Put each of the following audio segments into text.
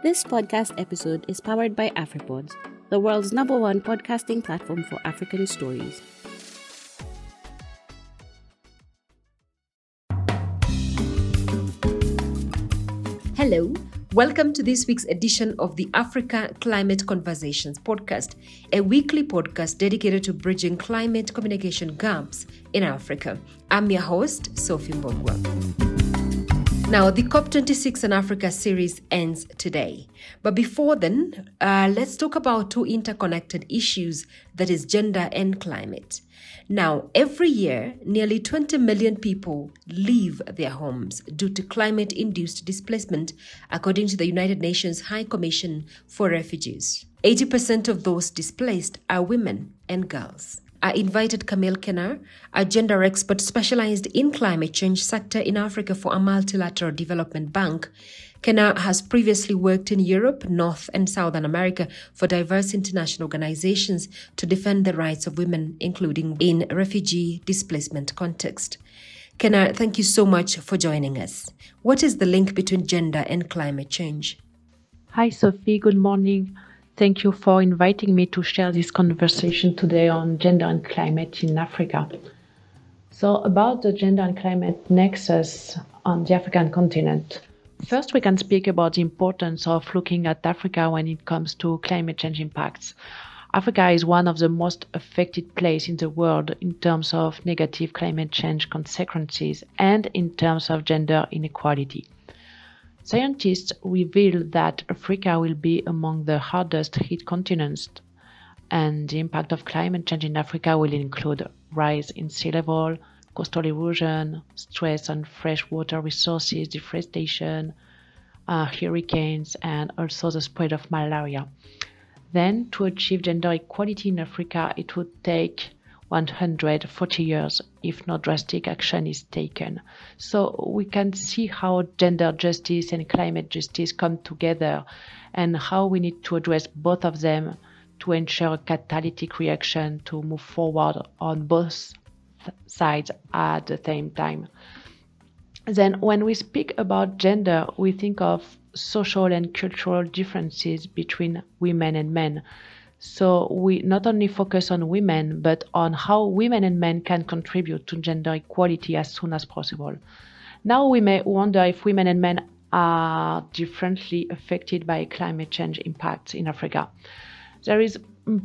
This podcast episode is powered by AfriPods, the world's number one podcasting platform for African stories. Hello, welcome to this week's edition of the Africa Climate Conversations podcast, a weekly podcast dedicated to bridging climate communication gaps in Africa. I'm your host, Sophie Mbugua. Now, the COP26 in Africa series ends today. But before then, uh, let's talk about two interconnected issues that is gender and climate. Now, every year, nearly 20 million people leave their homes due to climate induced displacement, according to the United Nations High Commission for Refugees. 80% of those displaced are women and girls. I invited Camille Quénard, a gender expert specialized in climate change sector in Africa for a multilateral development bank. Quénard has previously worked in Europe, North and Southern America for diverse international organizations to defend the rights of women, including in refugee displacement context. Quénard, thank you so much for joining us. What is the link between gender and climate change? Hi, Sophie. Good morning. Thank you for inviting me to share this conversation today on gender and climate in Africa. So, about the gender and climate nexus on the African continent. First, we can speak about the importance of looking at Africa when it comes to climate change impacts. Africa is one of the most affected places in the world in terms of negative climate change consequences and in terms of gender inequality. Scientists reveal that Africa will be among the hardest hit continents, and the impact of climate change in Africa will include rise in sea level, coastal erosion, stress on freshwater resources, deforestation, uh, hurricanes, and also the spread of malaria. Then, to achieve gender equality in Africa, it would take 140 years if no drastic action is taken. So we can see how gender justice and climate justice come together and how we need to address both of them to ensure a catalytic reaction to move forward on both sides at the same time. Then, when we speak about gender, we think of social and cultural differences between women and men. So we not only focus on women, but on how women and men can contribute to gender equality as soon as possible. Now we may wonder if women and men are differently affected by climate change impacts in Africa. There is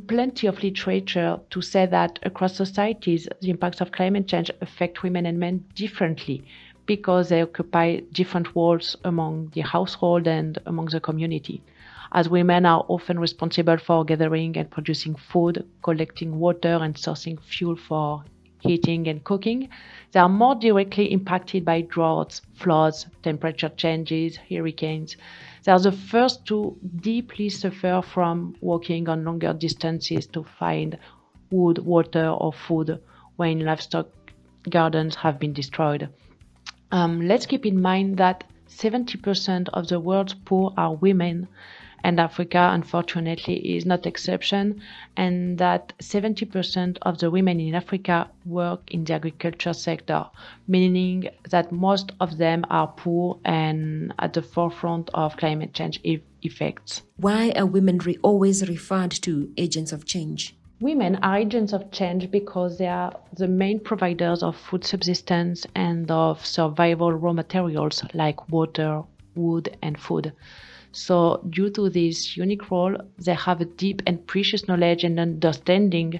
plenty of literature to say that across societies, the impacts of climate change affect women and men differently because they occupy different roles among the household and among the community as women are often responsible for gathering and producing food, collecting water, and sourcing fuel for heating and cooking. They are more directly impacted by droughts, floods, temperature changes, hurricanes. They are the first to deeply suffer from walking on longer distances to find wood, water, or food when livestock gardens have been destroyed. Um, let's keep in mind that 70% of the world's poor are women, and Africa, unfortunately, is not exception, and that 70% of the women in Africa work in the agriculture sector, meaning that most of them are poor and at the forefront of climate change effects. Why are women re- always referred to agents of change? Women are agents of change because they are the main providers of food subsistence and of survival raw materials like water, wood, and food. So, due to this unique role, they have a deep and precious knowledge and understanding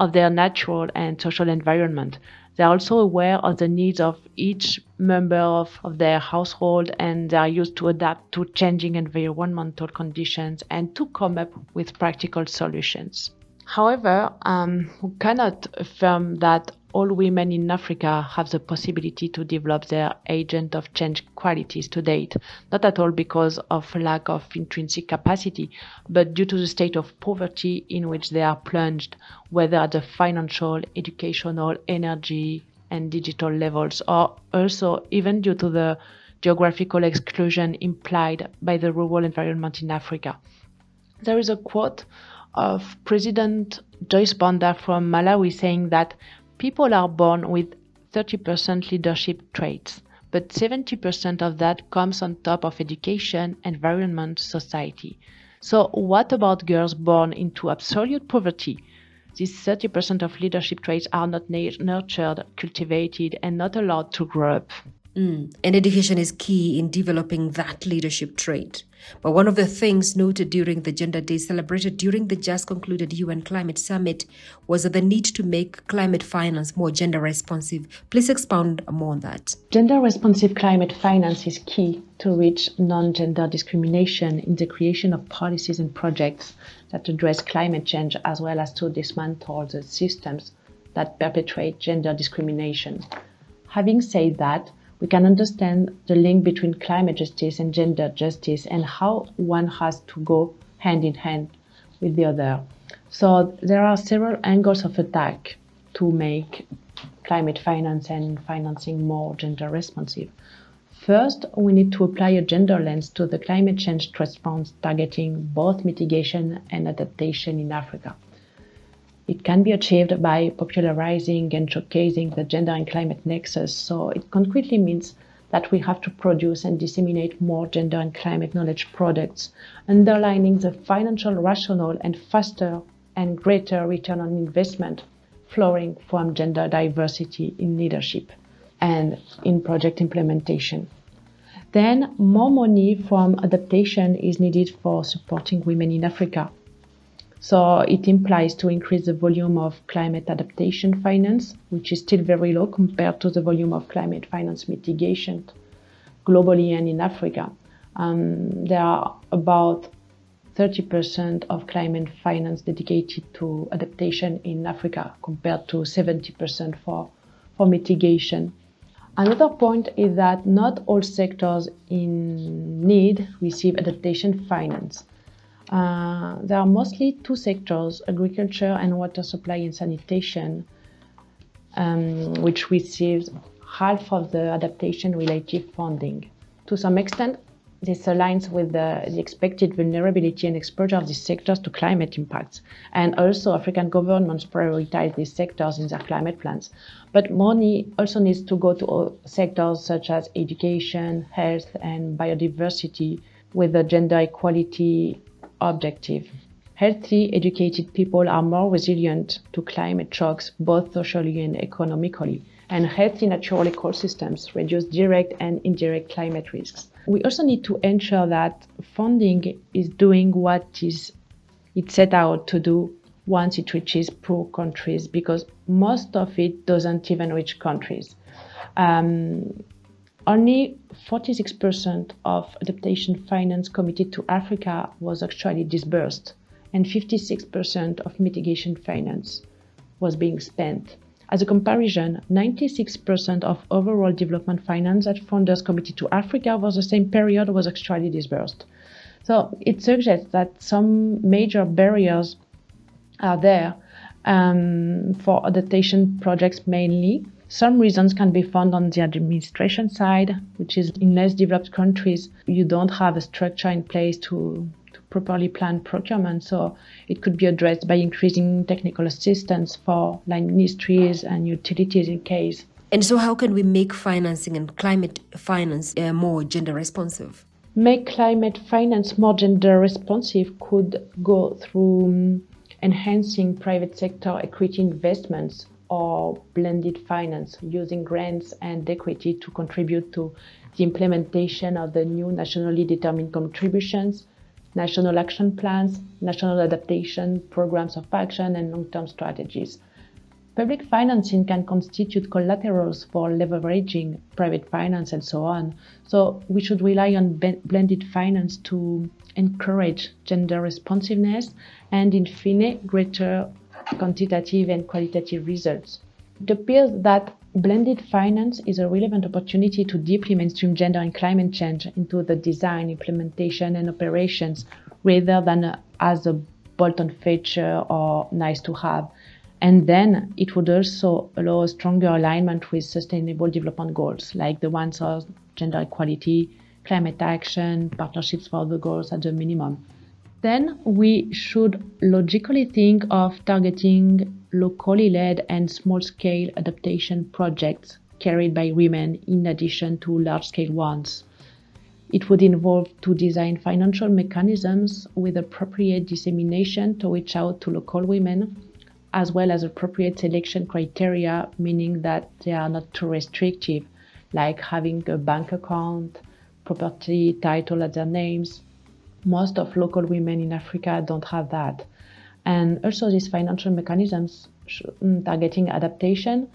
of their natural and social environment. They are also aware of the needs of each member of, of their household and they are used to adapt to changing environmental conditions and to come up with practical solutions. However, um, we cannot affirm that all women in Africa have the possibility to develop their agent of change qualities to date, not at all because of lack of intrinsic capacity, but due to the state of poverty in which they are plunged, whether at the financial, educational, energy, and digital levels, or also even due to the geographical exclusion implied by the rural environment in Africa. There is a quote of President Joyce Banda from Malawi saying that people are born with 30% leadership traits, but 70% of that comes on top of education, environment, society. So, what about girls born into absolute poverty? These 30% of leadership traits are not nurtured, cultivated, and not allowed to grow up. Mm. And education is key in developing that leadership trait. But one of the things noted during the Gender Day celebrated during the just concluded UN Climate Summit was the need to make climate finance more gender responsive. Please expound more on that. Gender responsive climate finance is key to reach non gender discrimination in the creation of policies and projects that address climate change as well as to dismantle the systems that perpetuate gender discrimination. Having said that, we can understand the link between climate justice and gender justice and how one has to go hand in hand with the other. So there are several angles of attack to make climate finance and financing more gender responsive. First, we need to apply a gender lens to the climate change response targeting both mitigation and adaptation in Africa. It can be achieved by popularizing and showcasing the gender and climate nexus. So it concretely means that we have to produce and disseminate more gender and climate knowledge products, underlining the financial rationale and faster and greater return on investment flowing from gender diversity in leadership and in project implementation. Then more money from adaptation is needed for supporting women in Africa so it implies to increase the volume of climate adaptation finance, which is still very low compared to the volume of climate finance mitigation globally and in Africa. Um, there are about 30% of climate finance dedicated to adaptation in Africa compared to 70% for, for mitigation. Another point is that not all sectors in need receive adaptation finance. Uh, there are mostly two sectors agriculture and water supply and sanitation, um, which receives half of the adaptation related funding. To some extent, this aligns with the, the, expected vulnerability and exposure of these sectors to climate impacts. And also, African governments prioritize these sectors in their climate plans. But money also needs to go to sectors such as education, health, and biodiversity, with the gender equality objective. Healthy, educated people are more resilient to climate shocks, both socially and economically. And healthy natural ecosystems reduce direct and indirect climate risks. We also need to ensure that funding is doing what is it set out to do once it reaches poor countries, because most of it doesn't even reach countries. Um, only 46% of adaptation finance committed to Africa was actually disbursed, and 56% of mitigation finance was being spent. As a comparison, 96% of overall development finance that funders committed to Africa over the same period was actually disbursed. So it suggests that some major barriers are there um, for adaptation projects mainly, some reasons can be found on the administration side, which is in less developed countries, you don't have a structure in place to, to properly plan procurement. So it could be addressed by increasing technical assistance for line ministries and utilities in case. And so, how can we make financing and climate finance uh, more gender responsive? Make climate finance more gender responsive could go through um, enhancing private sector equity investments or blended finance using grants and equity to contribute to the implementation of the new nationally determined contributions, national action plans, national adaptation programs of action, and long term strategies. Public financing can constitute collaterals for leveraging private finance and so on. So we should rely on blended finance to encourage gender responsiveness and, in fine, greater quantitative and qualitative results. It appears that blended finance is a relevant opportunity to deeply mainstream gender and climate change into the design, implementation, and operations rather than as a bolt on feature or nice to have. And then it would also allow a stronger alignment with sustainable development goals, like the ones of gender equality, climate action, partnerships for the goals at the minimum then we should logically think of targeting locally led and small scale adaptation projects carried by women in addition to large scale ones. It would involve to design financial mechanisms with appropriate dissemination to reach out to local women, as well as appropriate selection criteria, meaning that they are not too restrictive, like having a bank account, property title at their names. Most of local women in Africa don't have that. And also, these financial mechanisms mm, targeting adaptation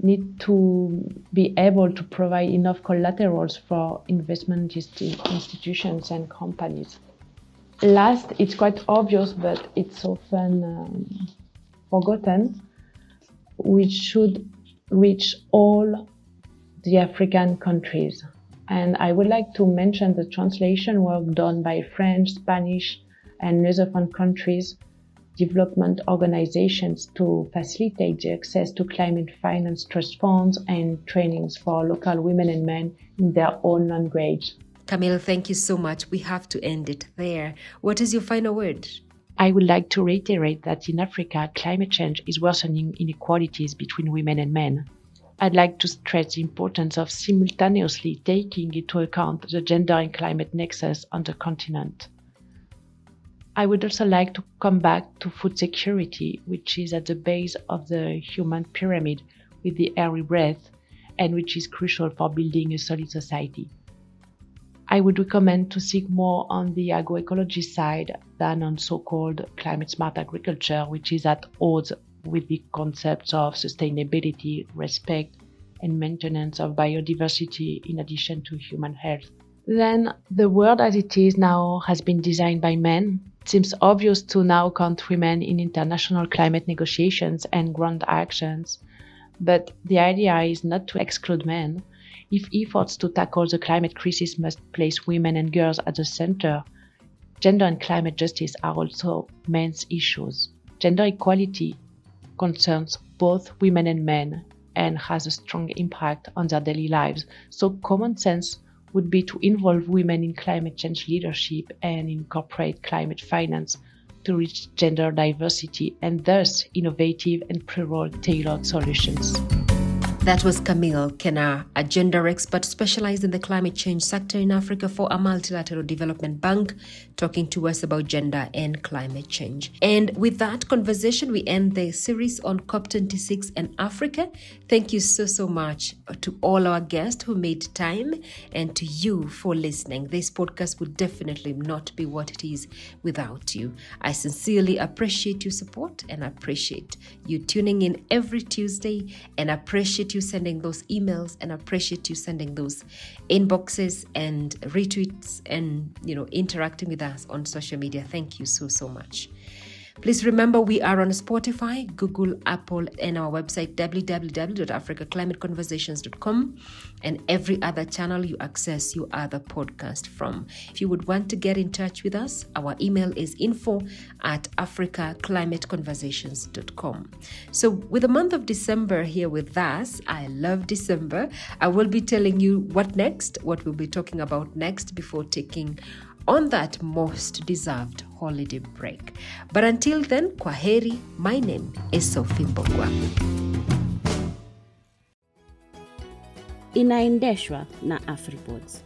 need to be able to provide enough collaterals for investment institutions and companies. Last, it's quite obvious, but it's often um, forgotten, which should reach all the African countries. And I would like to mention the translation work done by French, Spanish, and Lusophone countries development organizations to facilitate the access to climate finance trust funds and trainings for local women and men in their own language. Camille, thank you so much. We have to end it there. What is your final word? I would like to reiterate that in Africa, climate change is worsening inequalities between women and men. I'd like to stress the importance of simultaneously taking into account the gender and climate nexus on the continent. I would also like to come back to food security, which is at the base of the human pyramid with the airy breath and which is crucial for building a solid society. I would recommend to seek more on the agroecology side than on so called climate smart agriculture, which is at odds with the concepts of sustainability, respect, and maintenance of biodiversity in addition to human health. Then, the world as it is now has been designed by men it seems obvious to now count women in international climate negotiations and grand actions, but the idea is not to exclude men. If efforts to tackle the climate crisis must place women and girls at the center, gender and climate justice are also men's issues. Gender equality concerns both women and men and has a strong impact on their daily lives. So, common sense would be to involve women in climate change leadership and incorporate climate finance to reach gender diversity and thus innovative and plural tailored solutions. That was Camille Quénard, a gender expert specialized in the climate change sector in Africa for a multilateral development bank, talking to us about gender and climate change. And with that conversation, we end the series on COP26 and Africa. Thank you so, so much to all our guests who made time and to you for listening. This podcast would definitely not be what it is without you. I sincerely appreciate your support and appreciate you tuning in every Tuesday and appreciate you sending those emails and appreciate you sending those inboxes and retweets and you know interacting with us on social media. Thank you so so much. Please remember we are on Spotify, Google, Apple, and our website www.africaclimateconversations.com and every other channel you access your other podcast from. If you would want to get in touch with us, our email is info at africaclimateconversations.com. So, with the month of December here with us, I love December. I will be telling you what next, what we'll be talking about next before taking on that most deserved holiday break. But until then, kwaheri. My name is Sophie Mbogwa. Inaendeshwa na Afripods.